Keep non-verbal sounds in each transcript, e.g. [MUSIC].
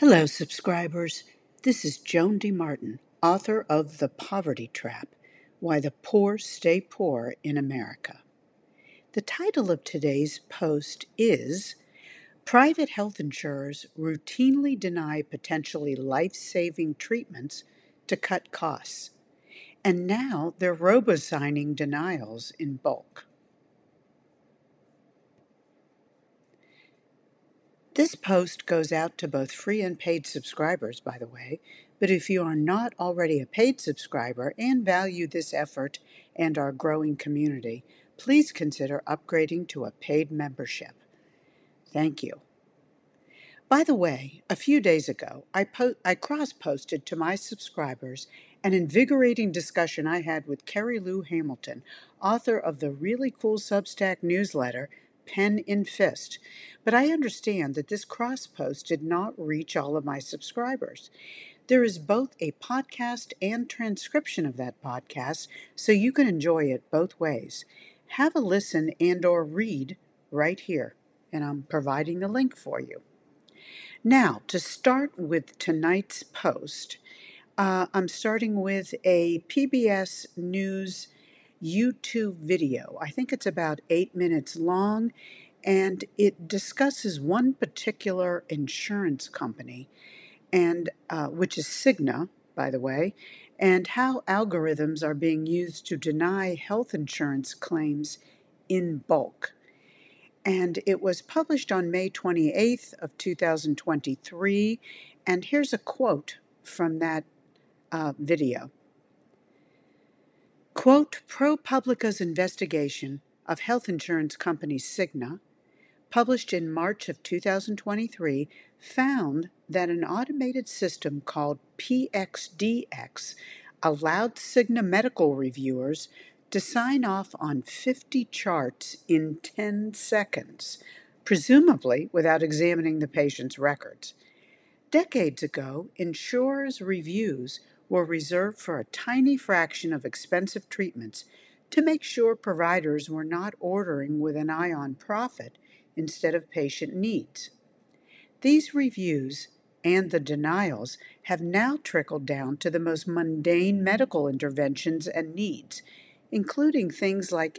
Hello, subscribers. This is Joan D. Martin, author of The Poverty Trap Why the Poor Stay Poor in America. The title of today's post is Private Health Insurers Routinely Deny Potentially Life Saving Treatments to Cut Costs. And now they're robo signing denials in bulk. This post goes out to both free and paid subscribers, by the way, but if you are not already a paid subscriber and value this effort and our growing community, please consider upgrading to a paid membership. Thank you. By the way, a few days ago, I, po- I cross posted to my subscribers an invigorating discussion I had with Carrie Lou Hamilton, author of the really cool Substack newsletter pen in fist. But I understand that this cross post did not reach all of my subscribers. There is both a podcast and transcription of that podcast, so you can enjoy it both ways. Have a listen and or read right here, and I'm providing the link for you. Now, to start with tonight's post, uh, I'm starting with a PBS News YouTube video. I think it's about eight minutes long, and it discusses one particular insurance company, and uh, which is Cigna, by the way, and how algorithms are being used to deny health insurance claims in bulk. And it was published on May 28th of 2023. And here's a quote from that uh, video. Quote ProPublica's investigation of health insurance company Cigna, published in March of 2023, found that an automated system called PXDX allowed Cigna medical reviewers to sign off on 50 charts in 10 seconds, presumably without examining the patient's records. Decades ago, insurers' reviews were reserved for a tiny fraction of expensive treatments to make sure providers were not ordering with an eye on profit instead of patient needs. These reviews and the denials have now trickled down to the most mundane medical interventions and needs, including things like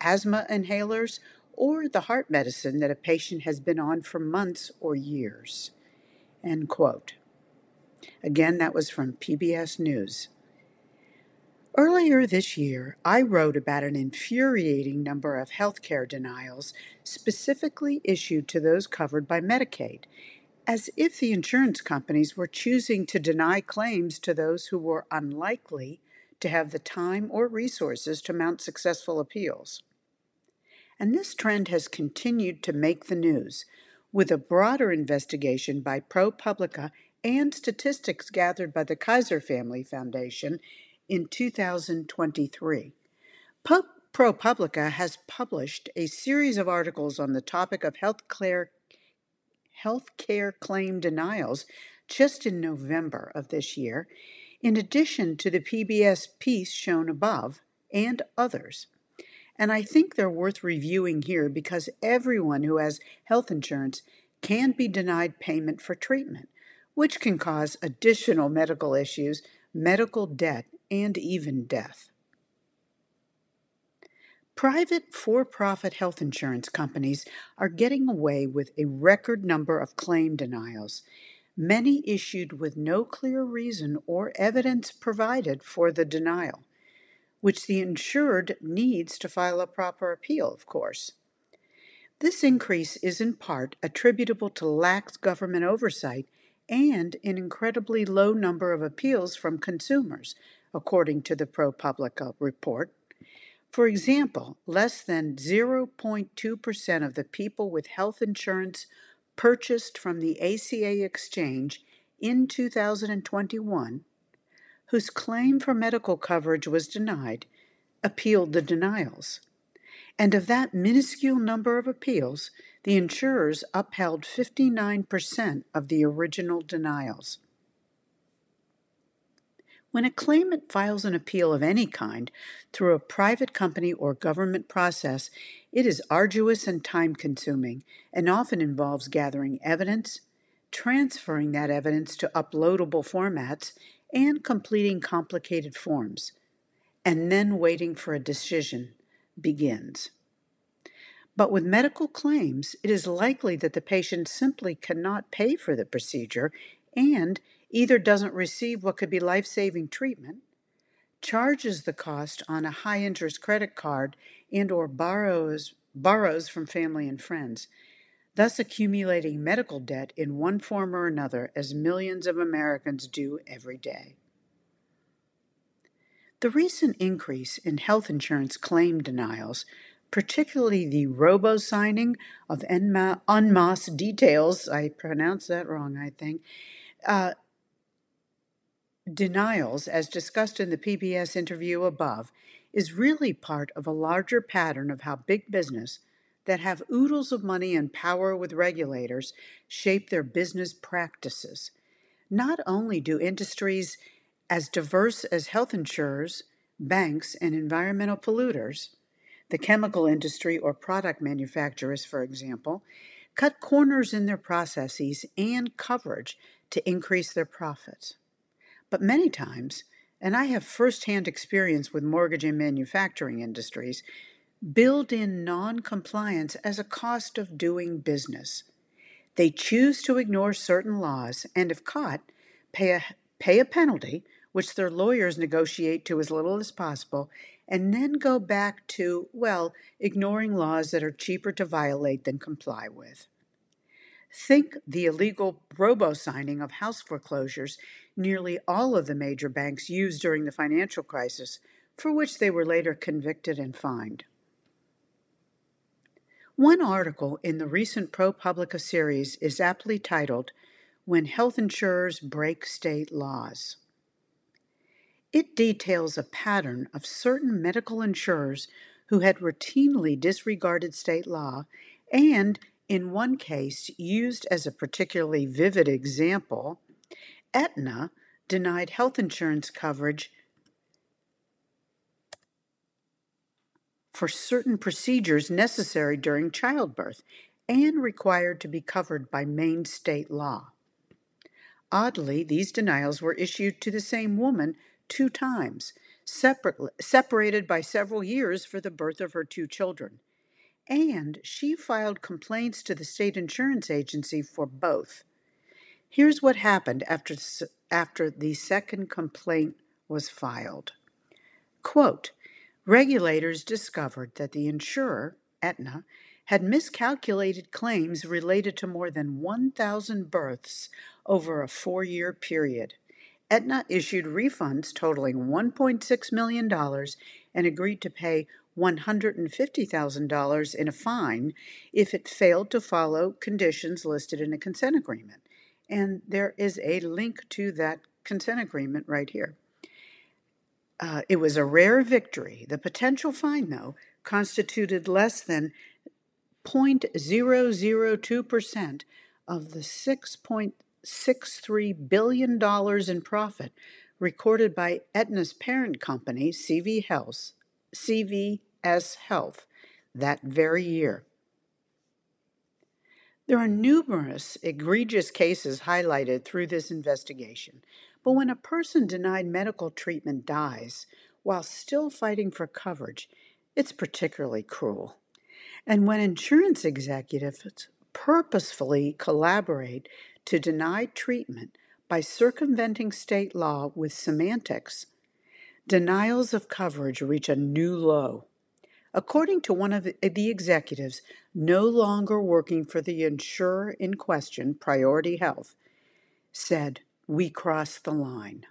asthma inhalers or the heart medicine that a patient has been on for months or years. End quote. Again, that was from PBS News. Earlier this year, I wrote about an infuriating number of healthcare denials specifically issued to those covered by Medicaid, as if the insurance companies were choosing to deny claims to those who were unlikely to have the time or resources to mount successful appeals. And this trend has continued to make the news, with a broader investigation by ProPublica and statistics gathered by the Kaiser Family Foundation in 2023. ProPublica has published a series of articles on the topic of healthcare, healthcare claim denials just in November of this year, in addition to the PBS piece shown above and others. And I think they're worth reviewing here because everyone who has health insurance can be denied payment for treatment which can cause additional medical issues, medical debt, and even death. Private for profit health insurance companies are getting away with a record number of claim denials, many issued with no clear reason or evidence provided for the denial, which the insured needs to file a proper appeal, of course. This increase is in part attributable to lax government oversight and an incredibly low number of appeals from consumers, according to the ProPublica report. For example, less than 0.2% of the people with health insurance purchased from the ACA exchange in 2021 whose claim for medical coverage was denied appealed the denials. And of that minuscule number of appeals, the insurers upheld 59% of the original denials. When a claimant files an appeal of any kind through a private company or government process, it is arduous and time consuming and often involves gathering evidence, transferring that evidence to uploadable formats, and completing complicated forms, and then waiting for a decision begins. But with medical claims, it is likely that the patient simply cannot pay for the procedure and either doesn't receive what could be life saving treatment, charges the cost on a high interest credit card, and or borrows, borrows from family and friends, thus accumulating medical debt in one form or another as millions of Americans do every day. The recent increase in health insurance claim denials particularly the robo signing of UNMAS details. I pronounced that wrong, I think. Uh, denials, as discussed in the PBS interview above, is really part of a larger pattern of how big business that have oodles of money and power with regulators shape their business practices. Not only do industries as diverse as health insurers, banks, and environmental polluters the chemical industry or product manufacturers, for example, cut corners in their processes and coverage to increase their profits. But many times, and I have firsthand experience with mortgage and manufacturing industries, build in noncompliance as a cost of doing business. They choose to ignore certain laws and, if caught, pay a, pay a penalty, which their lawyers negotiate to as little as possible, and then go back to, well, ignoring laws that are cheaper to violate than comply with. Think the illegal robo signing of house foreclosures nearly all of the major banks used during the financial crisis, for which they were later convicted and fined. One article in the recent ProPublica series is aptly titled When Health Insurers Break State Laws. It details a pattern of certain medical insurers who had routinely disregarded state law and, in one case, used as a particularly vivid example, Aetna denied health insurance coverage for certain procedures necessary during childbirth and required to be covered by Maine state law. Oddly, these denials were issued to the same woman two times, separated by several years for the birth of her two children. And she filed complaints to the state insurance agency for both. Here's what happened after, after the second complaint was filed. Quote, regulators discovered that the insurer, Aetna, had miscalculated claims related to more than 1,000 births over a four year period. Aetna issued refunds totaling $1.6 million and agreed to pay $150,000 in a fine if it failed to follow conditions listed in a consent agreement. And there is a link to that consent agreement right here. Uh, it was a rare victory. The potential fine, though, constituted less than 0.002% of the 6.6 $6.3 billion in profit recorded by Aetna's parent company, CV Health, CVS Health, that very year. There are numerous egregious cases highlighted through this investigation, but when a person denied medical treatment dies while still fighting for coverage, it's particularly cruel. And when insurance executives purposefully collaborate to deny treatment by circumventing state law with semantics, denials of coverage reach a new low. According to one of the executives no longer working for the insurer in question, Priority Health, said, We crossed the line.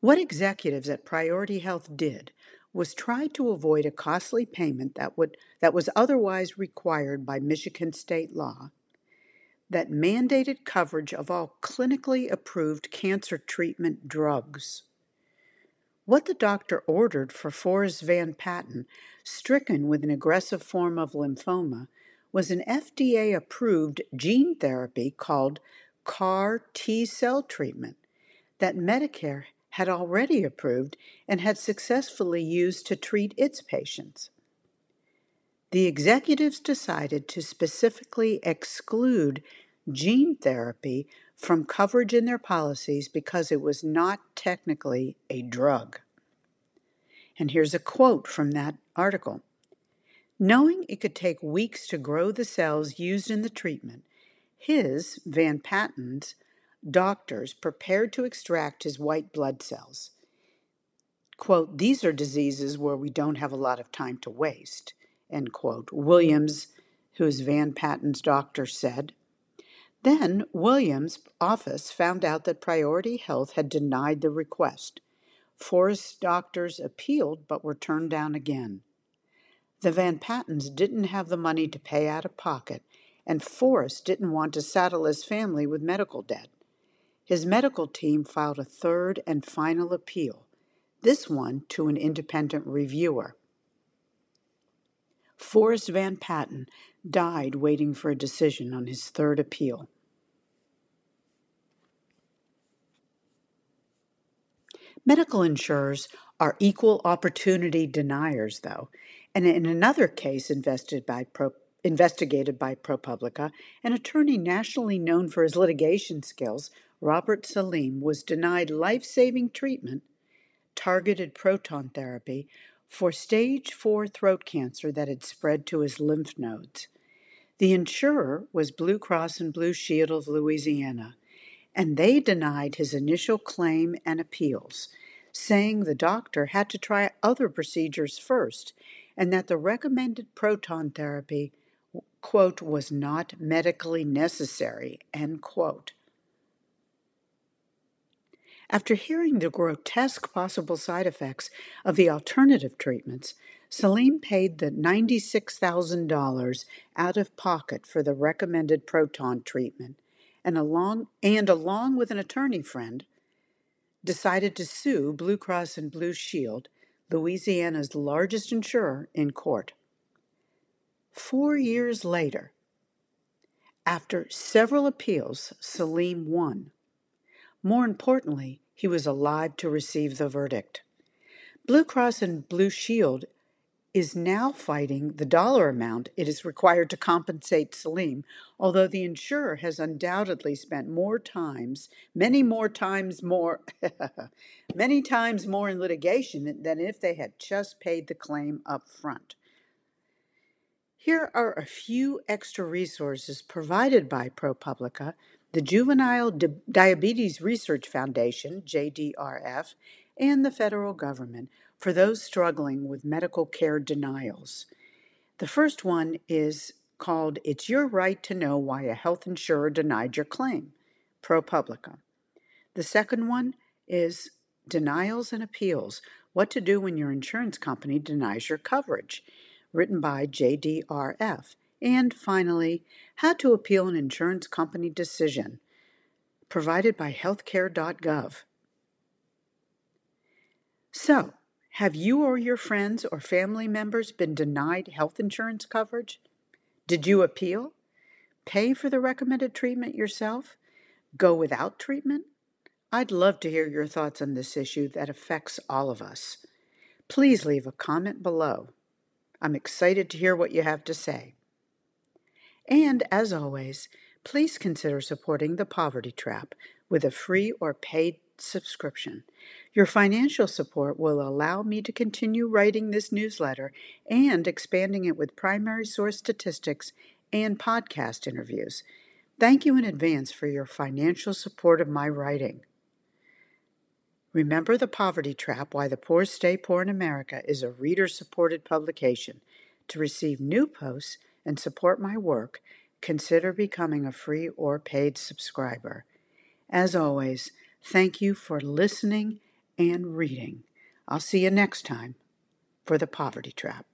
What executives at Priority Health did was try to avoid a costly payment that would that was otherwise required by Michigan state law that mandated coverage of all clinically approved cancer treatment drugs. What the doctor ordered for Forrest Van Patten, stricken with an aggressive form of lymphoma, was an FDA approved gene therapy called CAR T cell treatment that Medicare had already approved and had successfully used to treat its patients. the executives decided to specifically exclude gene therapy from coverage in their policies because it was not technically a drug. And here's a quote from that article Knowing it could take weeks to grow the cells used in the treatment, his, Van Patten's, doctors prepared to extract his white blood cells. Quote, These are diseases where we don't have a lot of time to waste, end quote. Williams, who is Van Patten's doctor, said. Then Williams' office found out that Priority Health had denied the request. Forrest's doctors appealed but were turned down again. The Van Pattens didn't have the money to pay out of pocket, and Forrest didn't want to saddle his family with medical debt. His medical team filed a third and final appeal, this one to an independent reviewer. Forrest Van Patten died waiting for a decision on his third appeal. Medical insurers are equal opportunity deniers, though, and in another case investigated by, Pro, investigated by ProPublica, an attorney nationally known for his litigation skills, Robert Salim, was denied life saving treatment, targeted proton therapy, for stage 4 throat cancer that had spread to his lymph nodes. The insurer was Blue Cross and Blue Shield of Louisiana and they denied his initial claim and appeals, saying the doctor had to try other procedures first and that the recommended proton therapy, quote, was not medically necessary, end quote. After hearing the grotesque possible side effects of the alternative treatments, Salim paid the $96,000 out of pocket for the recommended proton treatment and along and along with an attorney friend decided to sue Blue Cross and Blue Shield, Louisiana's largest insurer, in court. 4 years later, after several appeals, Salim won. More importantly, he was alive to receive the verdict. Blue Cross and Blue Shield is now fighting the dollar amount it is required to compensate Salim, although the insurer has undoubtedly spent more times, many more times more, [LAUGHS] many times more in litigation than if they had just paid the claim up front. Here are a few extra resources provided by ProPublica, the Juvenile Di- Diabetes Research Foundation, JDRF, and the federal government for those struggling with medical care denials. The first one is called It's Your Right to Know Why a Health Insurer Denied Your Claim, ProPublica. The second one is Denials and Appeals What to Do When Your Insurance Company Denies Your Coverage, written by JDRF. And finally, How to Appeal an Insurance Company Decision, provided by healthcare.gov. So, have you or your friends or family members been denied health insurance coverage? Did you appeal? Pay for the recommended treatment yourself? Go without treatment? I'd love to hear your thoughts on this issue that affects all of us. Please leave a comment below. I'm excited to hear what you have to say. And as always, please consider supporting the Poverty Trap with a free or paid subscription. Your financial support will allow me to continue writing this newsletter and expanding it with primary source statistics and podcast interviews. Thank you in advance for your financial support of my writing. Remember the Poverty Trap Why the Poor Stay Poor in America is a reader supported publication. To receive new posts and support my work, consider becoming a free or paid subscriber. As always, Thank you for listening and reading. I'll see you next time for The Poverty Trap.